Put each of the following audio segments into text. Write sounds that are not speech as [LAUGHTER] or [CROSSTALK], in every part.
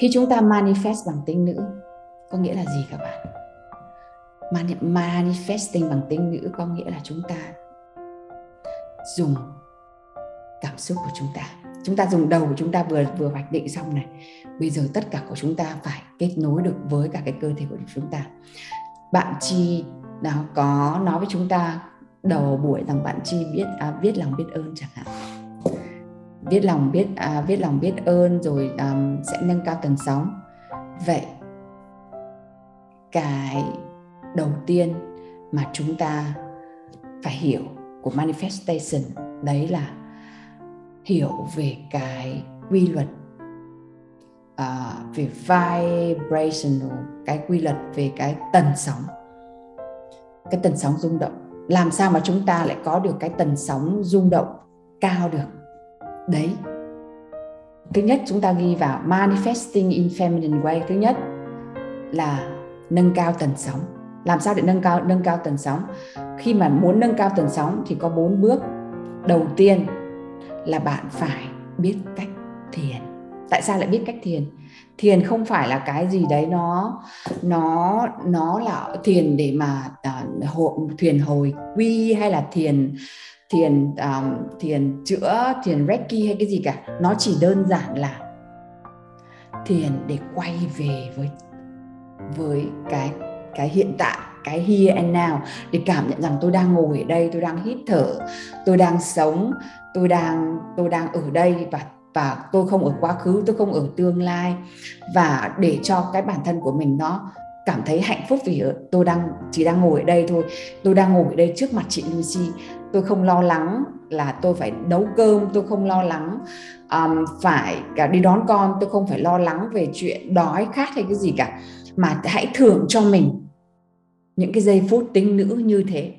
Khi chúng ta manifest bằng tính nữ có nghĩa là gì các bạn? Manifesting bằng tính nữ có nghĩa là chúng ta dùng cảm xúc của chúng ta. Chúng ta dùng đầu của chúng ta vừa vừa hoạch định xong này. Bây giờ tất cả của chúng ta phải kết nối được với cả cái cơ thể của chúng ta. Bạn chi nào có nói với chúng ta đầu buổi rằng bạn chi biết à, biết lòng biết ơn chẳng hạn biết lòng biết à, biết lòng biết ơn rồi um, sẽ nâng cao tần sóng. Vậy cái đầu tiên mà chúng ta phải hiểu của manifestation đấy là hiểu về cái quy luật uh, về vibrational cái quy luật về cái tần sóng. Cái tần sóng rung động. Làm sao mà chúng ta lại có được cái tần sóng rung động cao được? Đấy. Thứ nhất chúng ta ghi vào manifesting in feminine way. Thứ nhất là nâng cao tần sóng. Làm sao để nâng cao nâng cao tần sóng? Khi mà muốn nâng cao tần sóng thì có bốn bước. Đầu tiên là bạn phải biết cách thiền. Tại sao lại biết cách thiền? Thiền không phải là cái gì đấy nó nó nó là thiền để mà uh, hộ, thiền hồi quy hay là thiền thiền um, thiền chữa thiền reiki hay cái gì cả nó chỉ đơn giản là thiền để quay về với với cái cái hiện tại cái here and now để cảm nhận rằng tôi đang ngồi ở đây tôi đang hít thở tôi đang sống tôi đang tôi đang ở đây và và tôi không ở quá khứ tôi không ở tương lai. Và để cho cái bản thân của mình nó cảm thấy hạnh phúc vì tôi đang chỉ đang ngồi ở đây thôi. Tôi đang ngồi ở đây trước mặt chị Lucy tôi không lo lắng là tôi phải nấu cơm tôi không lo lắng um, phải cả đi đón con tôi không phải lo lắng về chuyện đói khát hay cái gì cả. Mà hãy thưởng cho mình những cái giây phút tính nữ như thế.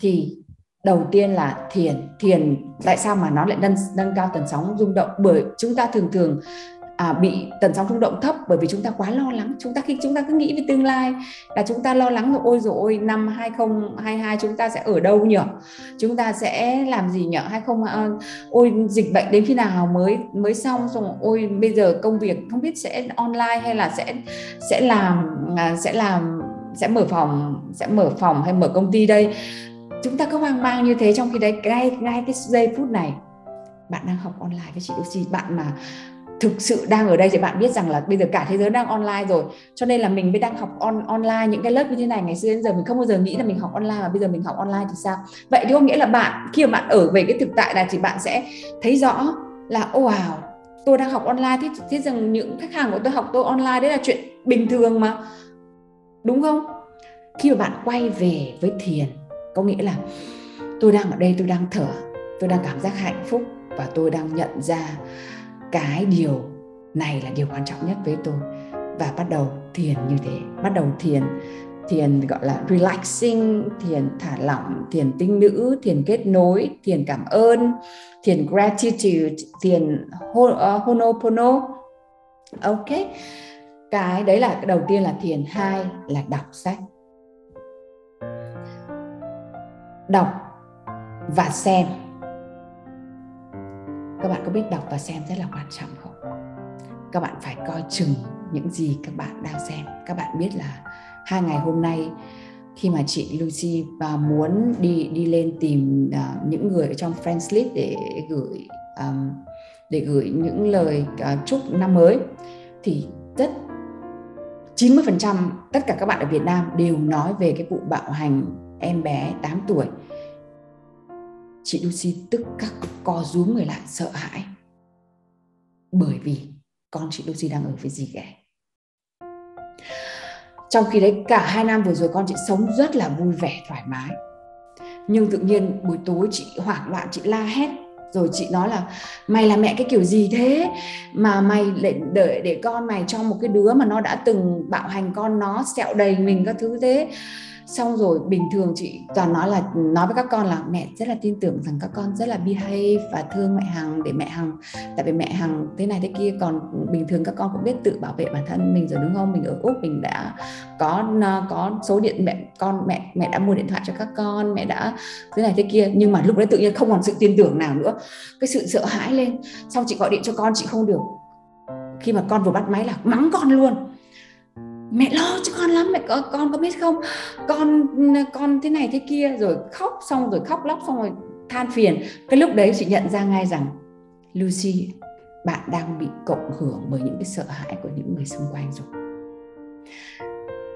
Thì đầu tiên là thiền. Thiền tại sao mà nó lại nâng nâng cao tần sóng rung động? Bởi chúng ta thường thường à, bị tần sóng rung động thấp bởi vì chúng ta quá lo lắng. Chúng ta khi chúng ta cứ nghĩ về tương lai là chúng ta lo lắng rồi ôi rồi ôi năm 2022 chúng ta sẽ ở đâu nhỉ? Chúng ta sẽ làm gì nhỉ? 20 à, ôi dịch bệnh đến khi nào mới mới xong? Xong ôi bây giờ công việc không biết sẽ online hay là sẽ sẽ làm à, sẽ làm sẽ mở phòng sẽ mở phòng hay mở công ty đây? Chúng ta cứ hoang mang như thế trong khi đấy ngay ngay cái giây phút này bạn đang học online với chị Lucy. Bạn mà thực sự đang ở đây thì bạn biết rằng là bây giờ cả thế giới đang online rồi. Cho nên là mình mới đang học on, online những cái lớp như thế này. Ngày xưa đến giờ mình không bao giờ nghĩ là mình học online, mà bây giờ mình học online thì sao? Vậy thì có nghĩa là bạn, khi mà bạn ở về cái thực tại là thì bạn sẽ thấy rõ là wow, tôi đang học online. Thế thế rằng những khách hàng của tôi học tôi online đấy là chuyện bình thường mà. Đúng không? Khi mà bạn quay về với thiền, có nghĩa là tôi đang ở đây, tôi đang thở, tôi đang cảm giác hạnh phúc và tôi đang nhận ra cái điều này là điều quan trọng nhất với tôi. Và bắt đầu thiền như thế. Bắt đầu thiền thiền gọi là relaxing, thiền thả lỏng, thiền tinh nữ, thiền kết nối, thiền cảm ơn, thiền gratitude, thiền ờ, honopono. Ok. Cái đấy là, cái đầu tiên là thiền. Hai là đọc sách. Đọc và xem các bạn có biết đọc và xem rất là quan trọng không? Các bạn phải coi chừng những gì các bạn đang xem. Các bạn biết là hai ngày hôm nay khi mà chị Lucy và muốn đi đi lên tìm uh, những người ở trong friends list để gửi um, để gửi những lời uh, chúc năm mới thì rất 90% tất cả các bạn ở Việt Nam đều nói về cái vụ bạo hành em bé 8 tuổi chị Lucy tức các co rúm người lại, sợ hãi. Bởi vì con chị Lucy đang ở với dì ghẻ. Trong khi đấy, cả hai năm vừa rồi con chị sống rất là vui vẻ, thoải mái. Nhưng tự nhiên buổi tối chị hoảng loạn, chị la hét. Rồi chị nói là, mày là mẹ cái kiểu gì thế? Mà mày lại đợi để con mày cho một cái đứa mà nó đã từng bạo hành con nó, sẹo đầy mình các thứ thế xong rồi, bình thường chị toàn nói là, nói với các con là mẹ rất là tin tưởng rằng các con rất là behave và thương mẹ hằng để mẹ hằng, tại vì mẹ hằng thế này thế kia, còn bình thường các con cũng biết tự bảo vệ bản thân mình rồi, đúng không? Mình ở úc, mình đã có có số điện mẹ, con mẹ mẹ đã mua điện thoại cho các con, mẹ đã thế này thế kia, nhưng mà lúc đấy tự nhiên không còn sự tin tưởng nào nữa. Cái sự sợ hãi lên, xong chị gọi điện cho con, chị không được. Khi mà con vừa bắt máy là mắng con luôn mẹ lo cho con lắm, mẹ có, con có biết không? Con con thế này thế kia, rồi khóc xong rồi khóc lóc xong rồi than phiền. Cái lúc đấy chị nhận ra ngay rằng, Lucy, bạn đang bị cộng hưởng bởi những cái sợ hãi của những người xung quanh rồi.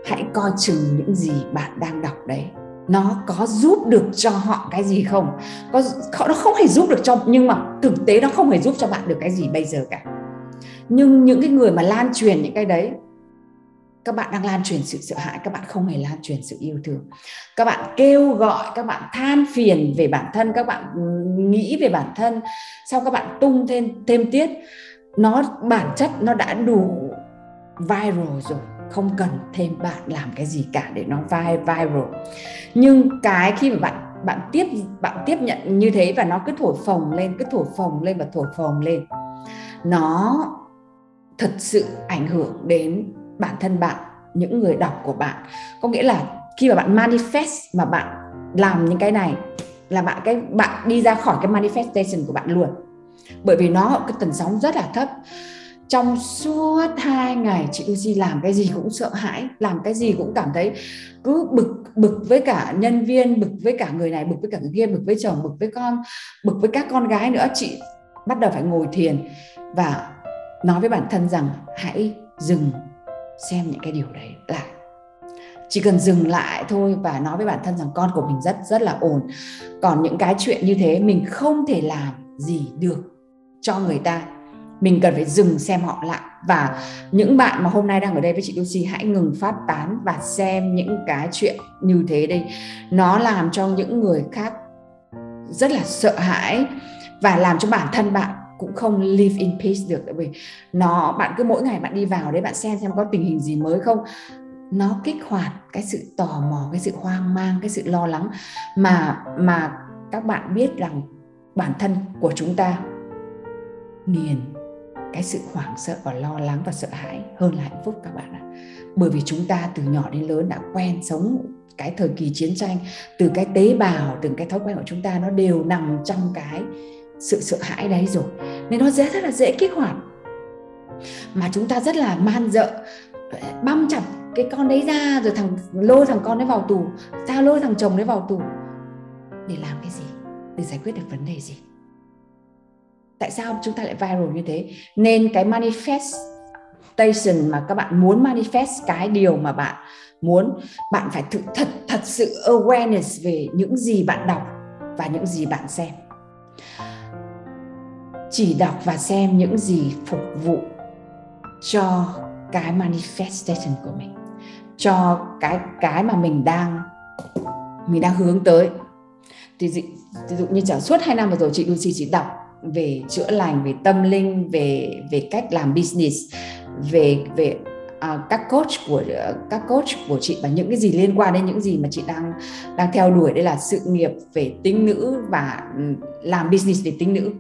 Hãy coi chừng những gì bạn đang đọc đấy. Nó có giúp được cho họ cái gì không? Có nó không hề giúp được cho, nhưng mà thực tế nó không hề giúp cho bạn được cái gì bây giờ cả. Nhưng những cái người mà lan truyền những cái đấy các bạn đang lan truyền sự sợ hãi, các bạn không hề lan truyền sự yêu thương. Các bạn kêu gọi, các bạn than phiền về bản thân, các bạn ừ, nghĩ về bản thân. Sau các bạn tung thêm thêm tiết, nó, bản chất nó đã đủ viral rồi. Không cần thêm bạn làm cái gì cả để nó viral. Nhưng cái khi mà bạn bạn tiếp bạn tiếp nhận như thế và nó cứ thổi phồng lên, cứ thổi phồng lên và thổi phồng lên, nó thật sự ảnh hưởng đến bản thân bạn, những người đọc của bạn. Có nghĩa là khi mà bạn manifest mà bạn làm những cái này là bạn cái, bạn đi ra khỏi cái manifestation của bạn luôn. Bởi vì nó, cái tần sóng rất là thấp. Trong suốt hai ngày chị Lucy làm cái gì cũng sợ hãi, làm cái gì cũng cảm thấy cứ bực bực với cả nhân viên, bực với cả người này, bực với cả người kia, bực với chồng, bực với con, bực với các con gái nữa. Chị bắt đầu phải ngồi thiền và nói với bản thân rằng hãy dừng xem những cái điều đấy lại chỉ cần dừng lại thôi và nói với bản thân rằng con của mình rất rất là ổn. Còn những cái chuyện như thế, mình không thể làm gì được cho người ta. Mình cần phải dừng xem họ lại. Và những bạn mà hôm nay đang ở đây với chị Lucy, hãy ngừng phát tán và xem những cái chuyện như thế đây nó làm cho những người khác rất là sợ hãi và làm cho bản thân bạn cũng không live in peace được, tại vì nó, bạn cứ mỗi ngày bạn đi vào đấy, bạn xem xem có tình hình gì mới không. Nó kích hoạt cái sự tò mò, cái sự hoang mang, cái sự lo lắng mà mà các bạn biết rằng bản thân của chúng ta nghiền cái sự hoảng sợ và lo lắng và sợ hãi hơn là hạnh phúc các bạn ạ. Bởi vì chúng ta từ nhỏ đến lớn đã quen sống cái thời kỳ chiến tranh, từ cái tế bào, từng cái thói quen của chúng ta nó đều nằm trong cái sự sợ hãi đấy rồi. Nên nó dễ, rất là dễ kích hoạt. Mà chúng ta rất là man dợ, băm chặt cái con đấy ra, rồi thằng lôi thằng con đấy vào tù sao lôi thằng chồng đấy vào tù. Để làm cái gì? Để giải quyết được vấn đề gì? Tại sao chúng ta lại viral như thế? Nên cái manifestation mà các bạn muốn manifest, cái điều mà bạn muốn, bạn phải thực thật thật sự awareness về những gì bạn đọc và những gì bạn xem chỉ đọc và xem những gì phục vụ cho cái manifestation của mình cho cái cái mà mình đang mình đang hướng tới. Thì ví dụ như chẳng suốt hai năm vừa rồi chị Lucy chỉ đọc về chữa lành về tâm linh về về cách làm business về về à, các coach của các coach của chị và những cái gì liên quan đến những gì mà chị đang đang theo đuổi. Đây là sự nghiệp về tính nữ và ừ, làm business về tính nữ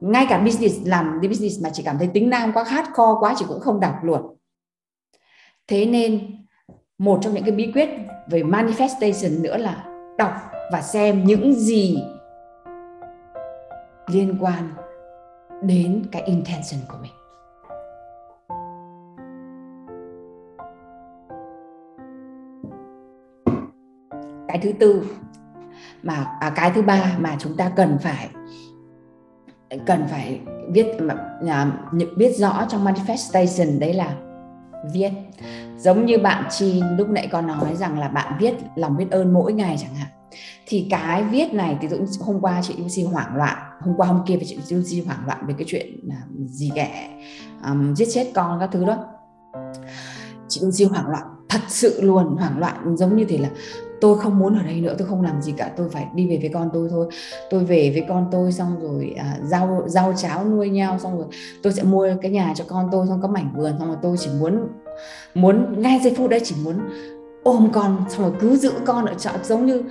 ngay cả business làm đi business mà chỉ cảm thấy tính nam quá hardcore quá chị cũng không đọc luôn. Thế nên một trong những cái bí quyết về manifestation nữa là đọc và xem những gì liên quan đến cái intention của mình. Cái thứ tư mà à, cái thứ ba mà chúng ta cần phải cần phải viết mà à, biết rõ trong manifestation đấy là viết. Giống như bạn chi lúc nãy có nói rằng là bạn viết lòng biết ơn mỗi ngày chẳng hạn. Thì cái viết này thì dụ hôm qua chị Lucy hoảng loạn hôm qua hôm kia và chị Lucy hoảng loạn về cái chuyện à, gì ghẻ um, à, giết chết con các thứ đó. Chị Lucy hoảng loạn thật sự luôn hoảng loạn. Giống như thế là tôi không muốn ở đây nữa tôi không làm gì cả tôi phải đi về với con tôi thôi. Tôi về với con tôi xong rồi à, rau rau cháo nuôi nhau xong rồi tôi sẽ mua cái nhà cho con tôi xong có mảnh vườn xong rồi tôi chỉ muốn muốn ngay giây phút đấy chỉ muốn ôm con xong rồi cứ giữ con ở chợ giống như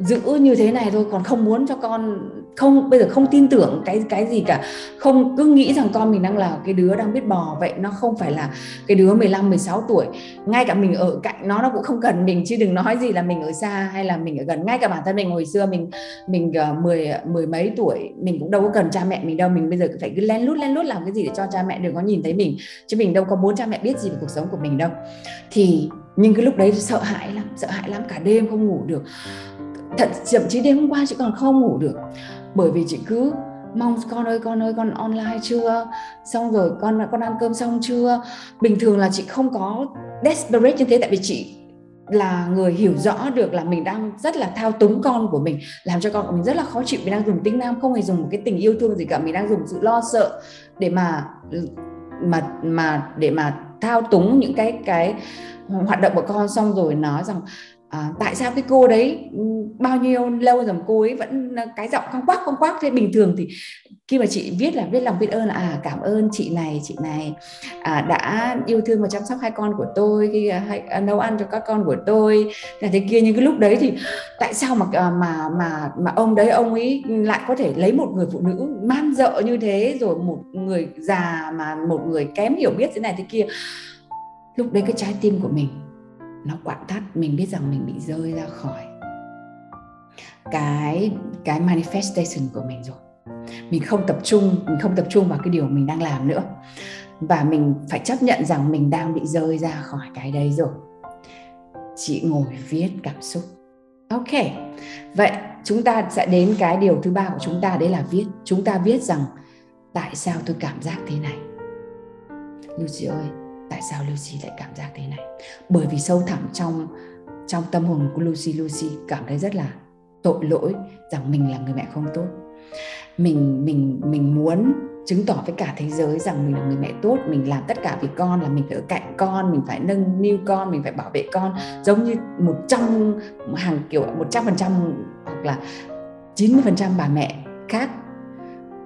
giữ như thế này thôi còn không muốn cho con không bây giờ không tin tưởng cái cái gì cả. Không cứ nghĩ rằng con mình đang là cái đứa đang biết bò vậy nó không phải là cái đứa 15 16 tuổi. Ngay cả mình ở cạnh nó nó cũng không cần mình chứ đừng nói gì là mình ở xa hay là mình ở gần. Ngay cả bản thân mình hồi xưa mình mình uh, mười mười mấy tuổi mình cũng đâu có cần cha mẹ mình đâu. Mình bây giờ phải cứ lén lút lén lút làm cái gì để cho cha mẹ đừng có nhìn thấy mình chứ mình đâu có muốn cha mẹ biết gì về cuộc sống của mình đâu. Thì nhưng cái lúc đấy sợ hãi lắm sợ hãi lắm cả đêm không ngủ được. Thậm chí đêm hôm qua chị còn không ngủ được bởi vì chị cứ mong con ơi con ơi, con online chưa? Xong rồi con con ăn cơm xong chưa? Bình thường là chị không có desperate như thế, tại vì chị là người hiểu rõ được là mình đang rất là thao túng con của mình, làm cho con của mình rất là khó chịu. Mình đang dùng tính nam không hề dùng một cái tình yêu thương gì cả. Mình đang dùng sự lo sợ để mà mà mà, để mà thao túng những cái cái hoạt động của con. Xong rồi nói rằng à, tại sao cái cô đấy ừ, bao nhiêu lâu rồi cô ấy vẫn ờ, cái giọng không quắc không quắc thế bình thường thì khi mà chị viết là viết lòng biết ơn là à cảm ơn chị này chị này à, đã yêu thương và chăm sóc hai con của tôi khi à, hay, à, nấu ăn cho các con của tôi là thế kia. Nhưng cái lúc đấy thì tại sao mà ờ, mà mà mà ông đấy ông ấy lại có thể lấy một người phụ nữ man dợ như thế rồi một người già mà một người kém hiểu biết thế này thế kia? Lúc đấy cái trái tim của mình nó quặn thắt, mình biết rằng mình bị rơi ra khỏi cái cái manifestation của mình rồi. Mình không tập trung, mình không tập trung vào cái điều mình đang làm nữa. Và mình phải chấp nhận rằng mình đang bị rơi ra khỏi cái đấy rồi. Chị ngồi viết cảm xúc. Ok, vậy chúng ta sẽ đến cái điều thứ ba của chúng ta, đấy là viết. Chúng ta viết rằng, tại sao tôi cảm giác thế này? Lucy ơi tại sao Lucy lại cảm giác thế này? Bởi vì sâu thẳm trong trong tâm hồn của Lucy Lucy cảm thấy rất là tội lỗi rằng mình là người mẹ không tốt. Mình mình mình muốn chứng tỏ với cả thế giới rằng mình là người mẹ tốt, mình làm tất cả vì con, là mình phải ở cạnh con, mình phải nâng niu con, mình phải bảo vệ con. Giống như một trăm hàng kiểu một trăm phần trăm hoặc là 90 phần trăm bà mẹ khác.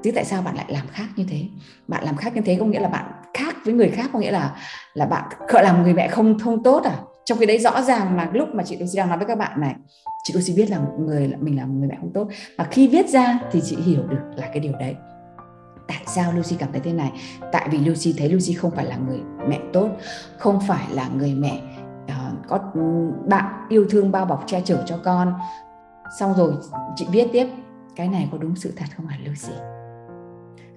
Chứ tại sao bạn lại làm khác như thế? Bạn làm khác như thế có nghĩa là bạn khác với người khác có nghĩa là là bạn làm người mẹ không không tốt à? Trong khi đấy rõ ràng là lúc mà chị Lucy đang nói với các bạn này chị Lucy biết là người mình là người mẹ không tốt. Và khi viết ra thì chị hiểu được là cái điều đấy. Tại sao Lucy cảm thấy thế này? Tại vì Lucy thấy Lucy không phải là người mẹ tốt không phải là người mẹ uh, có bạn yêu thương bao bọc che chở cho con. Xong rồi chị viết tiếp cái này có đúng sự thật không hả Lucy?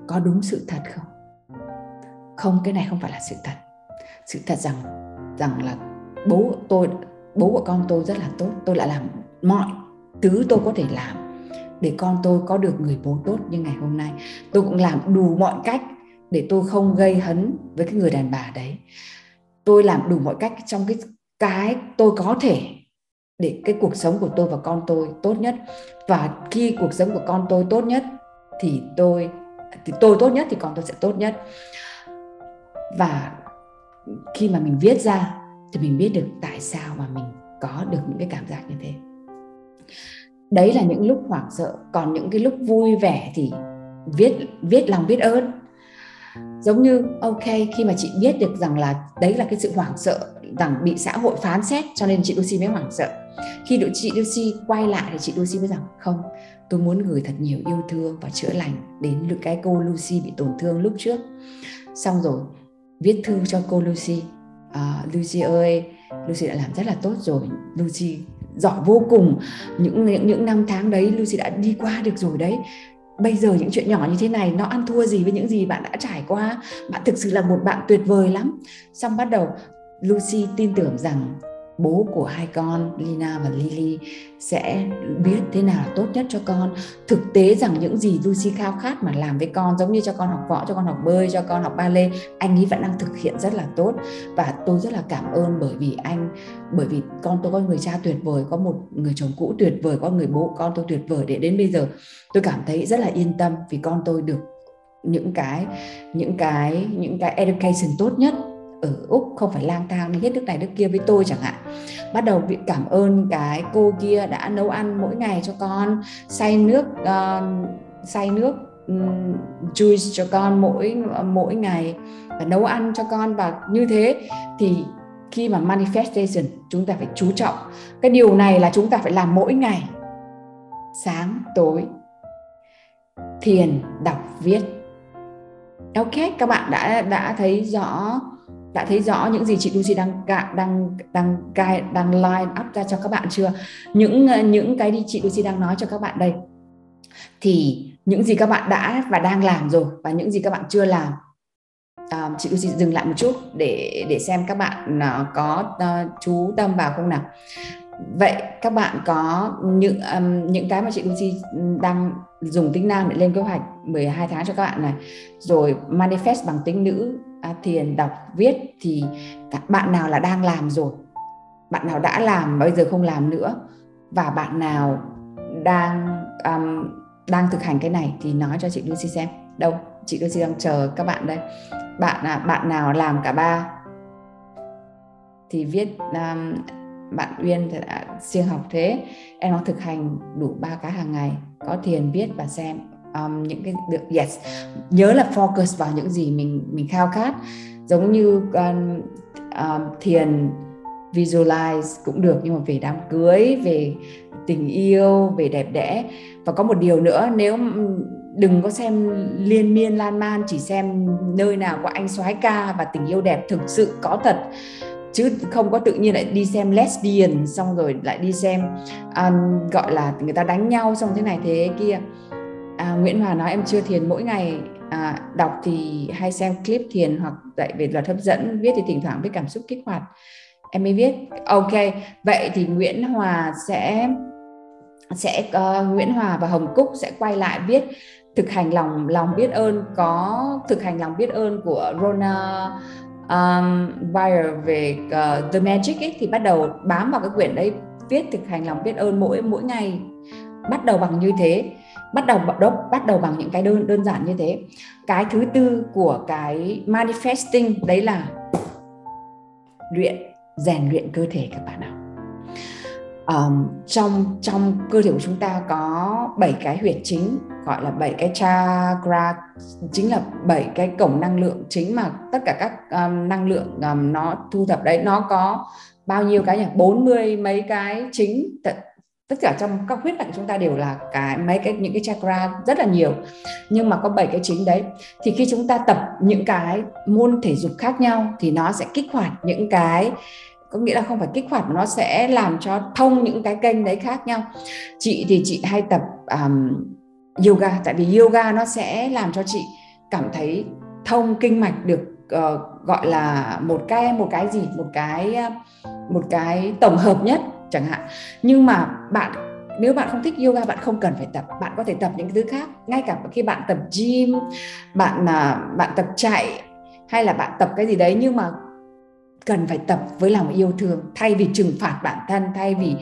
Có đúng sự thật không? Không, cái này không phải là sự thật. Sự thật rằng rằng là bố tôi, bố của con tôi rất là tốt. Tôi đã làm mọi thứ tôi có thể làm để con tôi có được người bố tốt như ngày hôm nay. Tôi cũng làm đủ mọi cách để tôi không gây hấn với cái người đàn bà đấy. Tôi làm đủ mọi cách trong cái cái tôi có thể để cái cuộc sống của tôi và con tôi tốt nhất. Và khi cuộc sống của con tôi tốt nhất thì tôi thì tôi tốt nhất thì con tôi sẽ tốt nhất và khi mà mình viết ra thì mình biết được tại sao mà mình có được những cái cảm giác như thế. Đấy là những lúc hoảng sợ. Còn những cái lúc vui vẻ thì viết viết lòng biết ơn. Giống như, ok, khi mà chị biết được rằng là đấy là cái sự hoảng sợ, rằng bị xã hội phán xét cho nên chị Lucy mới hoảng sợ. Khi đội chị Lucy quay lại thì chị Lucy mới rằng, không, tôi muốn gửi thật nhiều yêu thương và chữa lành đến cái cô Lucy bị tổn thương lúc trước. Xong rồi viết thư cho cô Lucy. À, Lucy ơi Lucy đã làm rất là tốt rồi. Lucy giỏi vô cùng. Những những những năm tháng đấy Lucy đã đi qua được rồi đấy. Bây giờ những chuyện nhỏ như thế này nó ăn thua gì với những gì bạn đã trải qua? Bạn thực sự là một bạn tuyệt vời lắm. Xong bắt đầu Lucy tin tưởng rằng bố của hai con, Lina và Lily, sẽ biết thế nào là tốt nhất cho con. Thực tế rằng những gì Lucy khao khát mà làm với con giống như cho con học võ, cho con học bơi, cho con học ballet, anh ấy vẫn đang thực hiện rất là tốt. Và tôi rất là cảm ơn bởi vì anh, bởi vì con tôi có người cha tuyệt vời, có một người chồng cũ tuyệt vời, có người bố con tôi tuyệt vời. Để đến bây giờ, tôi cảm thấy rất là yên tâm vì con tôi được những cái những cái những cái education tốt nhất ở úc không phải lang thang đi hết nước này nước kia với tôi chẳng hạn. Bắt đầu bị cảm ơn cái cô kia đã nấu ăn mỗi ngày cho con xay nước uh, xay nước um, juice cho con mỗi mỗi ngày và nấu ăn cho con và như thế thì khi mà manifestation chúng ta phải chú trọng. Cái điều này là chúng ta phải làm mỗi ngày. Sáng tối thiền đọc viết. Ok các bạn đã đã thấy rõ đã thấy rõ những gì chị Lucy đang đang đang đang đang line up ra cho các bạn chưa? Những ờ, những cái đi chị Lucy đang nói cho các bạn đây. Thì những gì các bạn đã và đang làm rồi và những gì các bạn chưa làm à, chị Lucy dừng lại một chút để để xem các bạn ờ, có uh, chú tâm vào không nào? Vậy các bạn có những um, những cái mà chị Lucy đang dùng tính nam để lên kế hoạch 12 tháng cho các bạn này. Rồi manifest bằng tính nữ à, thiền đọc viết thì các bạn nào là đang làm rồi? Bạn nào đã làm bây giờ không làm nữa? Và bạn nào đang um, đang thực hành cái này thì nói cho chị Lucy xem. Đâu? Chị Lucy đang chờ các bạn đây. Bạn à, bạn nào làm cả ba? Thì viết um, bạn Uyên đã siêng học thế. Em đang thực hành đủ ba cái hàng ngày. Có thiền viết và xem um, những cái được yes nhớ là focus vào những gì mình mình khao khát. Giống như um, um, thiền visualize cũng được nhưng mà về đám cưới về tình yêu về đẹp đẽ. Và có một điều nữa nếu đừng có xem liên miên lan man chỉ xem nơi nào có anh soái ca và tình yêu đẹp thực sự có thật. Chứ không có tự nhiên lại đi xem lesbian xong rồi lại đi xem um, gọi là người ta đánh nhau xong thế này thế kia à, Nguyễn Hòa nói em chưa thiền mỗi ngày. À, đọc thì hay xem clip thiền hoặc dạy về luật hấp dẫn viết thì thỉnh thoảng với cảm xúc kích hoạt. Em mới viết. Ok vậy thì Nguyễn Hòa sẽ sẽ uh, Nguyễn Hòa và Hồng Cúc sẽ quay lại viết thực hành lòng lòng biết ơn có thực hành lòng biết ơn của Rona um, Bayer về uh, The Magic ấy, thì bắt đầu bám vào cái quyển đấy viết thực hành lòng biết ơn mỗi mỗi ngày. Bắt đầu bằng như thế bắt đầu bắt đầu bằng những cái đơn đơn giản như thế. Cái thứ tư của cái manifesting đấy là luyện rèn luyện cơ thể các bạn ạ. Um, trong trong cơ thể của chúng ta có bảy cái huyệt chính gọi là bảy cái chakra chính là bảy cái cổng năng lượng chính mà tất cả các um, năng lượng um, nó thu thập đấy. Nó có bao nhiêu cái nhỉ? 40 mấy cái chính tất cả trong các huyết mạch chúng ta đều là cái mấy cái những cái chakra rất là nhiều. Nhưng mà có bảy cái chính đấy. Thì khi chúng ta tập những cái môn thể dục khác nhau thì nó sẽ kích hoạt những cái có nghĩa là không phải kích hoạt mà nó sẽ làm cho thông những cái kênh đấy khác nhau. Chị thì chị hay tập um, yoga. Tại vì yoga nó sẽ làm cho chị cảm thấy thông kinh mạch được uh, gọi là một cái một cái gì? Một cái ờ, một cái tổng hợp nhất chẳng hạn. Nhưng mà bạn nếu bạn không thích yoga bạn không cần phải tập. Bạn có thể tập những thứ khác. Ngay cả khi bạn tập gym bạn à, bạn tập chạy hay là bạn tập cái gì đấy nhưng mà cần phải tập với lòng yêu thương. Thay vì trừng phạt bản thân thay vì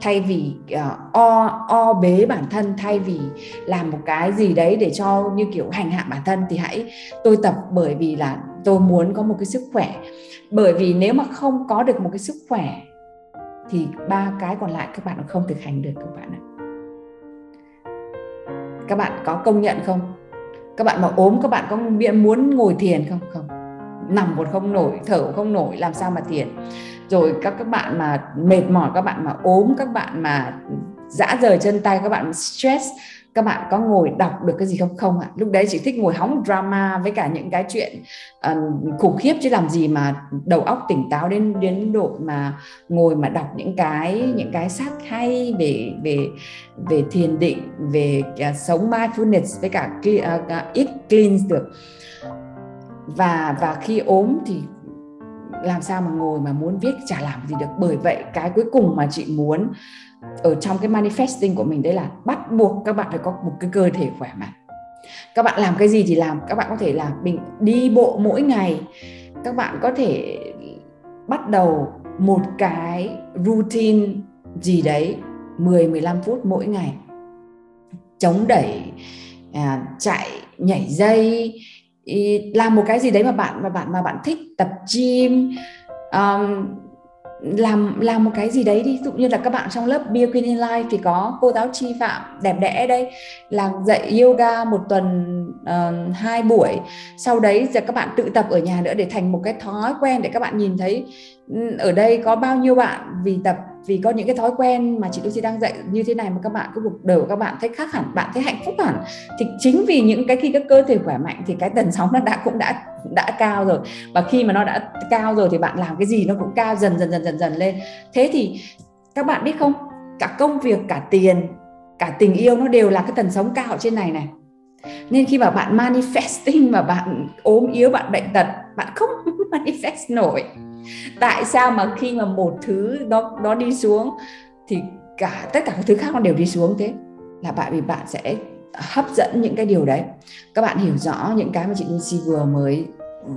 thay vì uh, o o bế bản thân thay vì làm một cái gì đấy để cho như kiểu hành hạ bản thân thì hãy tôi tập bởi vì là tôi muốn có một cái sức khỏe. Bởi vì nếu mà không có được một cái sức khỏe thì ba cái còn lại các bạn không thực hành được các bạn ạ. Các bạn có công nhận không? Các bạn mà ốm, các bạn có muốn ngồi thiền không? Không. Nằm còn không nổi, thở không nổi, làm sao mà thiền? Rồi các các bạn mà mệt mỏi, các bạn mà ốm, các bạn mà dã rời chân tay, các bạn stress các bạn có ngồi đọc được cái gì không? Không ạ. Lúc đấy chị thích ngồi hóng drama với cả những cái chuyện um, khủng khiếp chứ làm gì mà đầu óc tỉnh táo đến đến độ mà ngồi mà đọc những cái những cái sách hay về về về thiền định về uh, sống mindfulness với cả uh, uh, eat clean được. Và và khi ốm thì làm sao mà ngồi mà muốn viết chả làm gì được. Bởi vậy cái cuối cùng mà chị muốn ở trong cái manifesting của mình đấy là bắt buộc các bạn phải có một cái cơ thể khỏe mạnh. Các bạn làm cái gì thì làm các bạn có thể làm mình đi bộ mỗi ngày. Các bạn có thể bắt đầu một cái routine gì đấy 10 15 phút mỗi ngày. Chống đẩy à, chạy nhảy dây làm một cái gì đấy mà bạn mà bạn mà bạn thích tập gym um, làm làm một cái gì đấy đi. Ví dụ như là các bạn trong lớp Be Queen in Life thì có cô giáo Chi Phạm đẹp đẽ đây là dạy yoga một tuần uh, hai buổi. Sau đấy giờ các bạn tự tập ở nhà nữa để thành một cái thói quen để các bạn nhìn thấy ở đây có bao nhiêu bạn vì tập, vì có những cái thói quen mà chị Lucy đang dạy như thế này mà các bạn cứ cuộc đời của các bạn thấy khác hẳn, bạn thấy hạnh phúc hẳn. Thì chính vì những cái khi các cơ thể khỏe mạnh thì cái tần sóng nó đã, cũng đã đã cao rồi. Và khi mà nó đã cao rồi thì bạn làm cái gì nó cũng cao dần dần dần dần dần lên. Thế thì các bạn biết không? Cả công việc, cả tiền, cả tình yêu nó đều là cái tần sóng cao ở trên này này. Nên khi mà bạn manifesting mà bạn ốm yếu, bạn bệnh tật bạn không [LAUGHS] manifest nổi. Tại sao mà khi mà một thứ nó nó đi xuống thì cả, tất cả các thứ khác nó đều đi xuống thế? Là bạn, vì bạn sẽ hấp dẫn những cái điều đấy. Các bạn hiểu rõ những cái mà chị Lucy vừa mới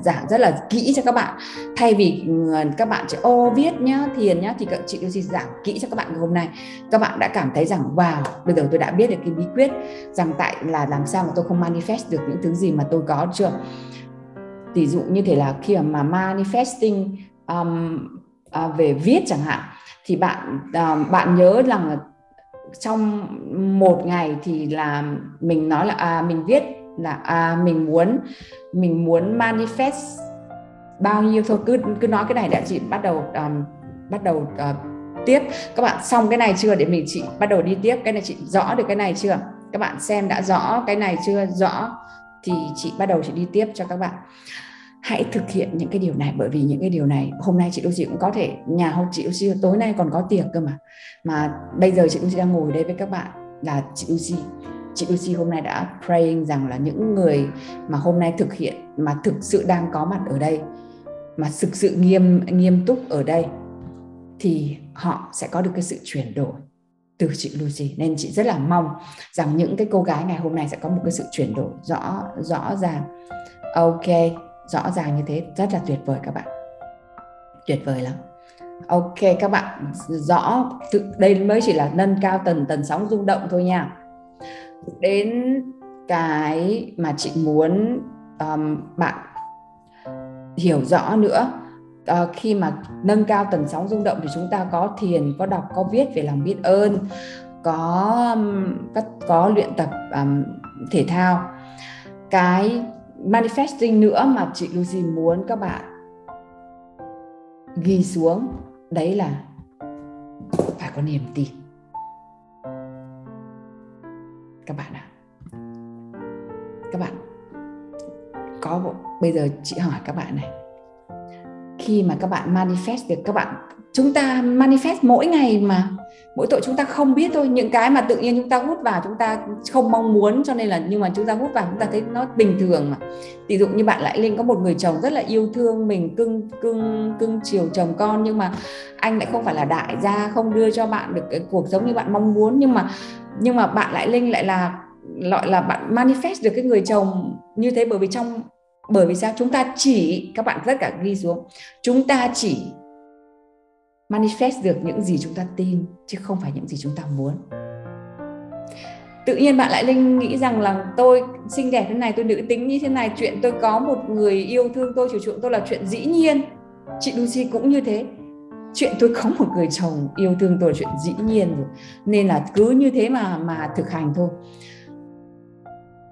giảng rất là kỹ cho các bạn. Thay vì ờ, các bạn chỉ, ô, viết nhá, thiền nhá, thì chị Lucy giảng kỹ cho các bạn hôm nay. Các bạn đã cảm thấy rằng, wow, bây giờ tôi đã biết được cái bí quyết rằng tại là làm sao mà tôi không manifest được những thứ gì mà tôi có chưa? Ví dụ như thế là khi mà manifesting um, à, về viết chẳng hạn thì bạn à, bạn nhớ rằng là trong một ngày thì là mình nói là à mình viết là à mình muốn mình muốn manifest bao nhiêu thôi. Cứ cứ nói cái này đã chị bắt đầu um, bắt đầu uh, tiếp. Các bạn xong cái này chưa để mình chị bắt đầu đi tiếp? Cái này chị rõ được cái này chưa? Các bạn xem đã rõ cái này chưa? Rõ. Thì chị bắt đầu chị đi tiếp cho các bạn hãy thực hiện những cái điều này, bởi vì những cái điều này, hôm nay chị Lucy cũng có thể, nhà hôm chị Lucy tối nay còn có tiệc cơ mà. Mà bây giờ chị Lucy đang ngồi đây với các bạn là chị Lucy chị Lucy hôm nay đã praying rằng là những người mà hôm nay thực hiện, mà thực sự đang có mặt ở đây, mà thực sự nghiêm nghiêm túc ở đây, thì họ sẽ có được cái sự chuyển đổi từ chị Lucy nên chị rất là mong rằng những cái cô gái ngày hôm nay sẽ có một cái sự chuyển đổi rõ rõ ràng. Ok rõ ràng như thế rất là tuyệt vời các bạn. Tuyệt vời lắm. Ok các bạn rõ đây mới chỉ là nâng cao tần tần sóng rung động thôi nha. Đến cái mà chị muốn um, bạn hiểu rõ nữa uh, khi mà nâng cao tần sóng rung động thì chúng ta có thiền có đọc có viết về lòng biết ơn có um, có, có luyện tập um, thể thao. Cái manifesting nữa mà chị Lucy muốn các bạn ghi xuống. Đấy là phải có niềm tin. Các bạn ạ. À. các bạn, có, bây giờ chị hỏi các bạn này. Khi mà các bạn manifest được các bạn, chúng ta manifest mỗi ngày mà mỗi tội chúng ta không biết thôi. Những cái mà tự nhiên chúng ta hút vào, chúng ta không mong muốn, cho nên là nhưng mà chúng ta hút vào, chúng ta thấy nó bình thường mà. Ví dụ như bạn lại linh có một người chồng rất là yêu thương mình, cưng cưng cưng chiều chồng con, nhưng mà anh lại không phải là đại gia, không đưa cho bạn được cái cuộc sống như bạn mong muốn. Nhưng mà nhưng mà bạn lại linh lại là, gọi là bạn manifest được cái người chồng như thế bởi vì trong, bởi vì sao? Chúng ta chỉ, các bạn tất cả ghi xuống. Chúng ta chỉ manifest được những gì chúng ta tin, chứ không phải những gì chúng ta muốn. Tự nhiên bạn lại linh nghĩ rằng là tôi xinh đẹp thế này, tôi nữ tính như thế này, chuyện tôi có một người yêu thương tôi, chiều chuộng tôi là chuyện dĩ nhiên. Chị Lucy cũng như thế. Chuyện tôi có một người chồng yêu thương tôi là chuyện dĩ nhiên rồi. Nên là cứ như thế mà mà thực hành thôi.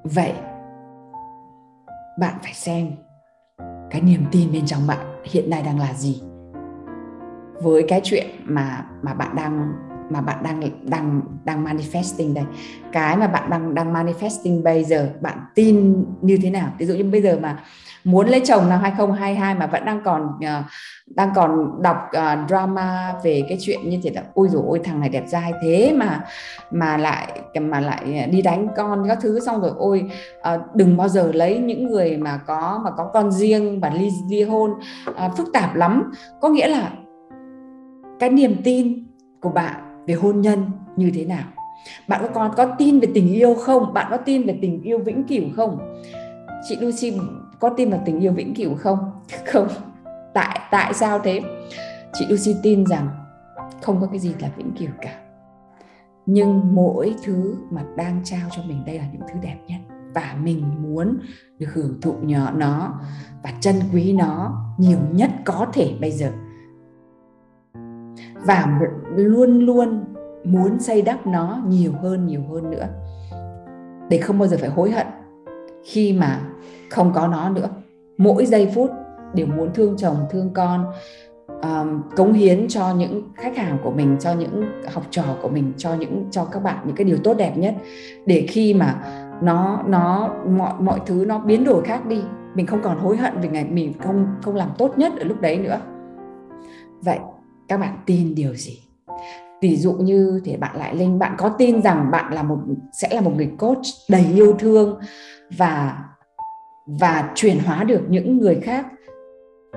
Vậy, bạn phải xem cái niềm tin bên trong bạn hiện nay đang là gì với cái chuyện mà mà bạn đang mà bạn đang đang đang manifesting đây. Cái mà bạn đang đang manifesting bây giờ bạn tin như thế nào? Ví dụ như bây giờ mà muốn lấy chồng năm 2022 mà vẫn đang còn uh, đang còn đọc uh, drama về cái chuyện như thế là ôi rồi ôi thằng này đẹp trai thế mà mà lại mà lại đi đánh con các thứ xong rồi ôi uh, đừng bao giờ lấy những người mà có mà có con riêng và ly ly hôn. Uh, phức tạp lắm. Có nghĩa là cái niềm tin của bạn về hôn nhân như thế nào? Bạn có còn có tin về tình yêu không? Bạn có tin về tình yêu vĩnh cửu không? Chị Lucy có tin vào tình yêu vĩnh cửu không? [LAUGHS] Không. Tại tại sao thế? Chị Lucy tin rằng không có cái gì là vĩnh cửu cả. Nhưng mỗi thứ mà đang trao cho mình đây là những thứ đẹp nhất. Và mình muốn được hưởng thụ nhỏ nó và trân quý nó nhiều nhất có thể bây giờ và luôn luôn muốn xây đắp nó nhiều hơn nhiều hơn nữa. Để không bao giờ phải hối hận khi mà không có nó nữa. Mỗi giây phút đều muốn thương chồng thương con um, cống hiến cho những khách hàng của mình cho những học trò của mình cho những cho các bạn những cái điều tốt đẹp nhất. Để khi mà nó nó mọi mọi thứ nó biến đổi khác đi mình không còn hối hận vì ngày mình không không làm tốt nhất ở lúc đấy nữa. Vậy các bạn tin điều gì? Ví dụ như thì bạn lại linh bạn có tin rằng bạn là một, sẽ là một người coach đầy yêu thương và và chuyển hóa được những người khác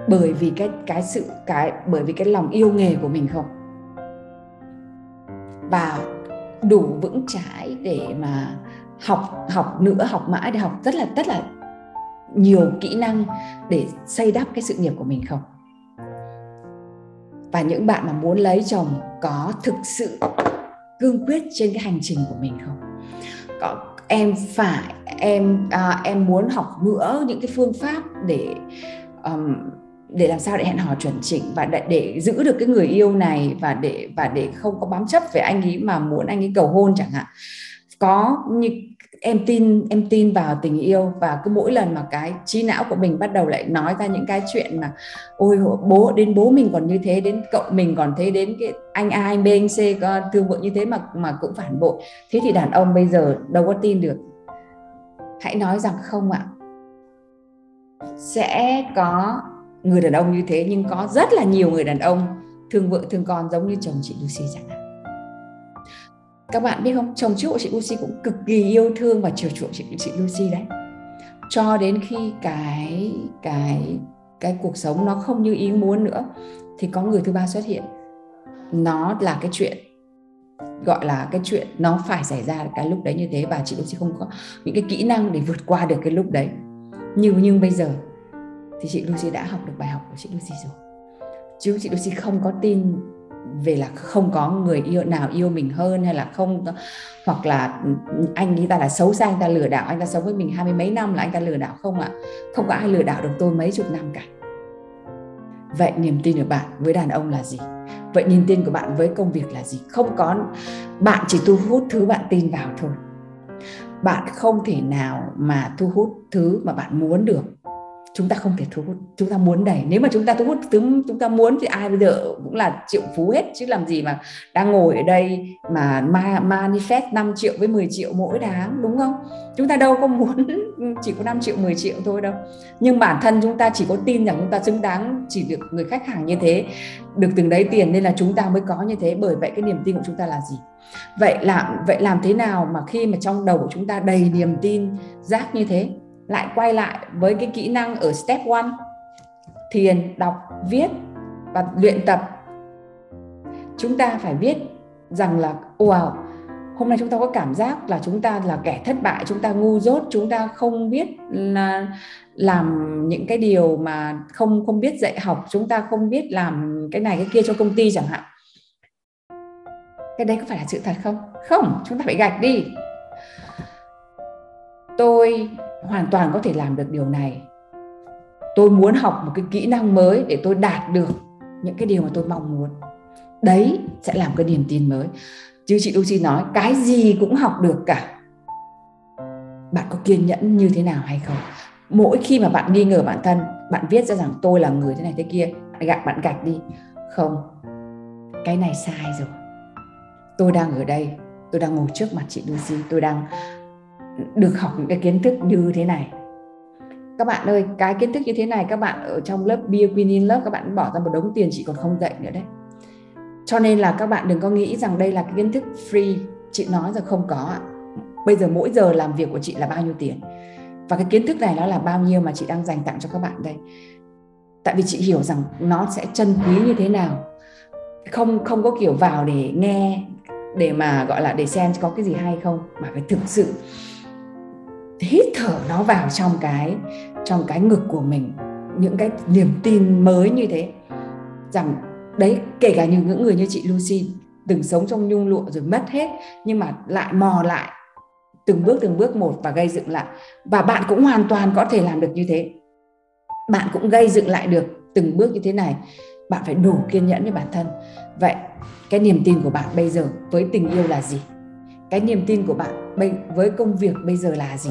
bởi vì cái cái sự, cái, bởi vì cái lòng yêu nghề của mình không? Và đủ vững chãi để mà học học nữa, học mãi để học rất là rất là nhiều kỹ năng để xây đắp cái sự nghiệp của mình không? Và những bạn mà muốn lấy chồng có thực sự cương quyết trên cái hành trình của mình không? Có em phải em à, em muốn học nữa những cái phương pháp để um, để làm sao để hẹn hò chuẩn chỉnh và để, để giữ được cái người yêu này và để và để không có bám chấp về anh ấy mà muốn anh ấy cầu hôn chẳng hạn. Có như em tin em tin vào tình yêu và cứ mỗi lần mà cái trí não của mình bắt đầu lại nói ra những cái chuyện mà, ôi bố, đến bố mình còn như thế, đến cậu mình còn thế, đến cái anh A, anh B, anh C có thương vợ như thế mà mà cũng phản bội. Thế thì đàn ông bây giờ đâu có tin được. Hãy nói rằng không ạ. Sẽ có người đàn ông như thế, nhưng có rất là nhiều người đàn ông, thương vợ, thương con giống như chồng chị Lucy chẳng hạn các bạn biết không? Chồng trước của chị Lucy cũng cực kỳ yêu thương và chiều chuộng chị chị Lucy đấy. Cho đến khi cái cái cái cuộc sống nó không như ý muốn nữa, thì có người thứ ba xuất hiện. Nó là cái chuyện, gọi là cái chuyện nó phải xảy ra cái lúc đấy như thế và chị Lucy không có những cái kỹ năng để vượt qua được cái lúc đấy. Nhưng nhưng bây giờ thì chị Lucy đã học được bài học của chị Lucy rồi. Chứ chị Lucy không có tin về là không có người yêu, nào yêu mình hơn hay là không hoặc là anh ấy ta là xấu xa, anh ta lừa đảo, anh ta sống với mình hai mươi mấy năm là anh ta lừa đảo không ạ? Không có ai lừa đảo được tôi mấy chục năm cả. Vậy niềm tin của bạn với đàn ông là gì? Vậy niềm tin của bạn với công việc là gì? Không có, bạn chỉ thu hút thứ bạn tin vào thôi. Bạn không thể nào mà thu hút thứ mà bạn muốn được chúng ta không thể thu hút, chúng ta muốn đẩy. Nếu mà chúng ta thu hút, chúng chúng ta muốn thì ai bây giờ cũng là triệu phú hết. Chứ làm gì mà đang ngồi ở đây mà manifest 5 triệu với 10 triệu mỗi tháng đúng không? Chúng ta đâu có muốn [LAUGHS] chỉ có 5 triệu 10 triệu thôi đâu. Nhưng bản thân chúng ta chỉ có tin rằng chúng ta xứng đáng chỉ được người khách hàng như thế, được từng đấy tiền nên là chúng ta mới có như thế. Bởi vậy cái niềm tin của chúng ta là gì? Vậy làm vậy làm thế nào mà khi mà trong đầu của chúng ta đầy niềm tin, giác như thế? Lại quay lại với cái kỹ năng ở step one. Thiền, đọc, viết và luyện tập. Chúng ta phải viết rằng là, wow, hôm nay chúng ta có cảm giác là chúng ta là kẻ thất bại, chúng ta ngu dốt, chúng ta không biết là làm những cái điều mà không không biết dạy học, chúng ta không biết làm cái này cái kia cho công ty chẳng hạn. Cái đấy có phải là sự thật không? Không, chúng ta phải gạch đi. Tôi hoàn toàn có thể làm được điều này. Tôi muốn học một cái kỹ năng mới để tôi đạt được những cái điều mà tôi mong muốn. Đấy sẽ làm cái niềm tin mới. Chứ chị Lucy nói, cái gì cũng học được cả. Bạn có kiên nhẫn như thế nào hay không? Mỗi khi mà bạn nghi ngờ bản thân, bạn viết ra rằng tôi là người thế này thế kia, bạn gạt, bạn gạch đi. Không. Cái này sai rồi. Tôi đang ở đây, tôi đang ngồi trước mặt chị Lucy, tôi đang được học những cái kiến thức như thế này. Các bạn ơi, cái kiến thức như thế này các bạn ở trong lớp Be Queen lớp các bạn bỏ ra một đống tiền chị còn không dạy nữa đấy. Cho nên là các bạn đừng có nghĩ rằng đây là cái kiến thức free, chị nói rồi không có ạ. Bây giờ mỗi giờ làm việc của chị là bao nhiêu tiền? Và cái kiến thức này nó là bao nhiêu mà chị đang dành tặng cho các bạn đây? Tại vì chị hiểu rằng nó sẽ chân quý như thế nào. Không không có kiểu vào để nghe, để mà, gọi là, để xem có cái gì hay không, mà phải thực sự hít thở nó vào trong cái trong cái ngực của mình, những cái niềm tin mới như thế. Rằng đấy, kể cả những những người như chị Lucy từng sống trong nhung lụa rồi mất hết, nhưng mà lại mò lại từng bước từng bước một và gây dựng lại. Và bạn cũng hoàn toàn có thể làm được như thế. Bạn cũng gây dựng lại được từng bước như thế này. Bạn phải đủ kiên nhẫn với bản thân. Vậy cái niềm tin của bạn bây giờ với tình yêu là gì? Cái niềm tin của bạn với công việc bây giờ là gì?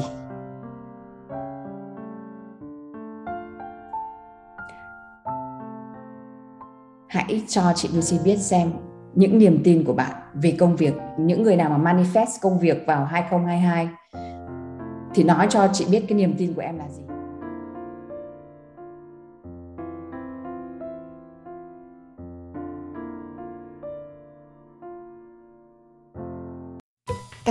Hãy cho chị Lucy biết xem những niềm tin của bạn về công việc, những người nào mà manifest công việc vào 2022 thì nói cho chị biết cái niềm tin của em là gì.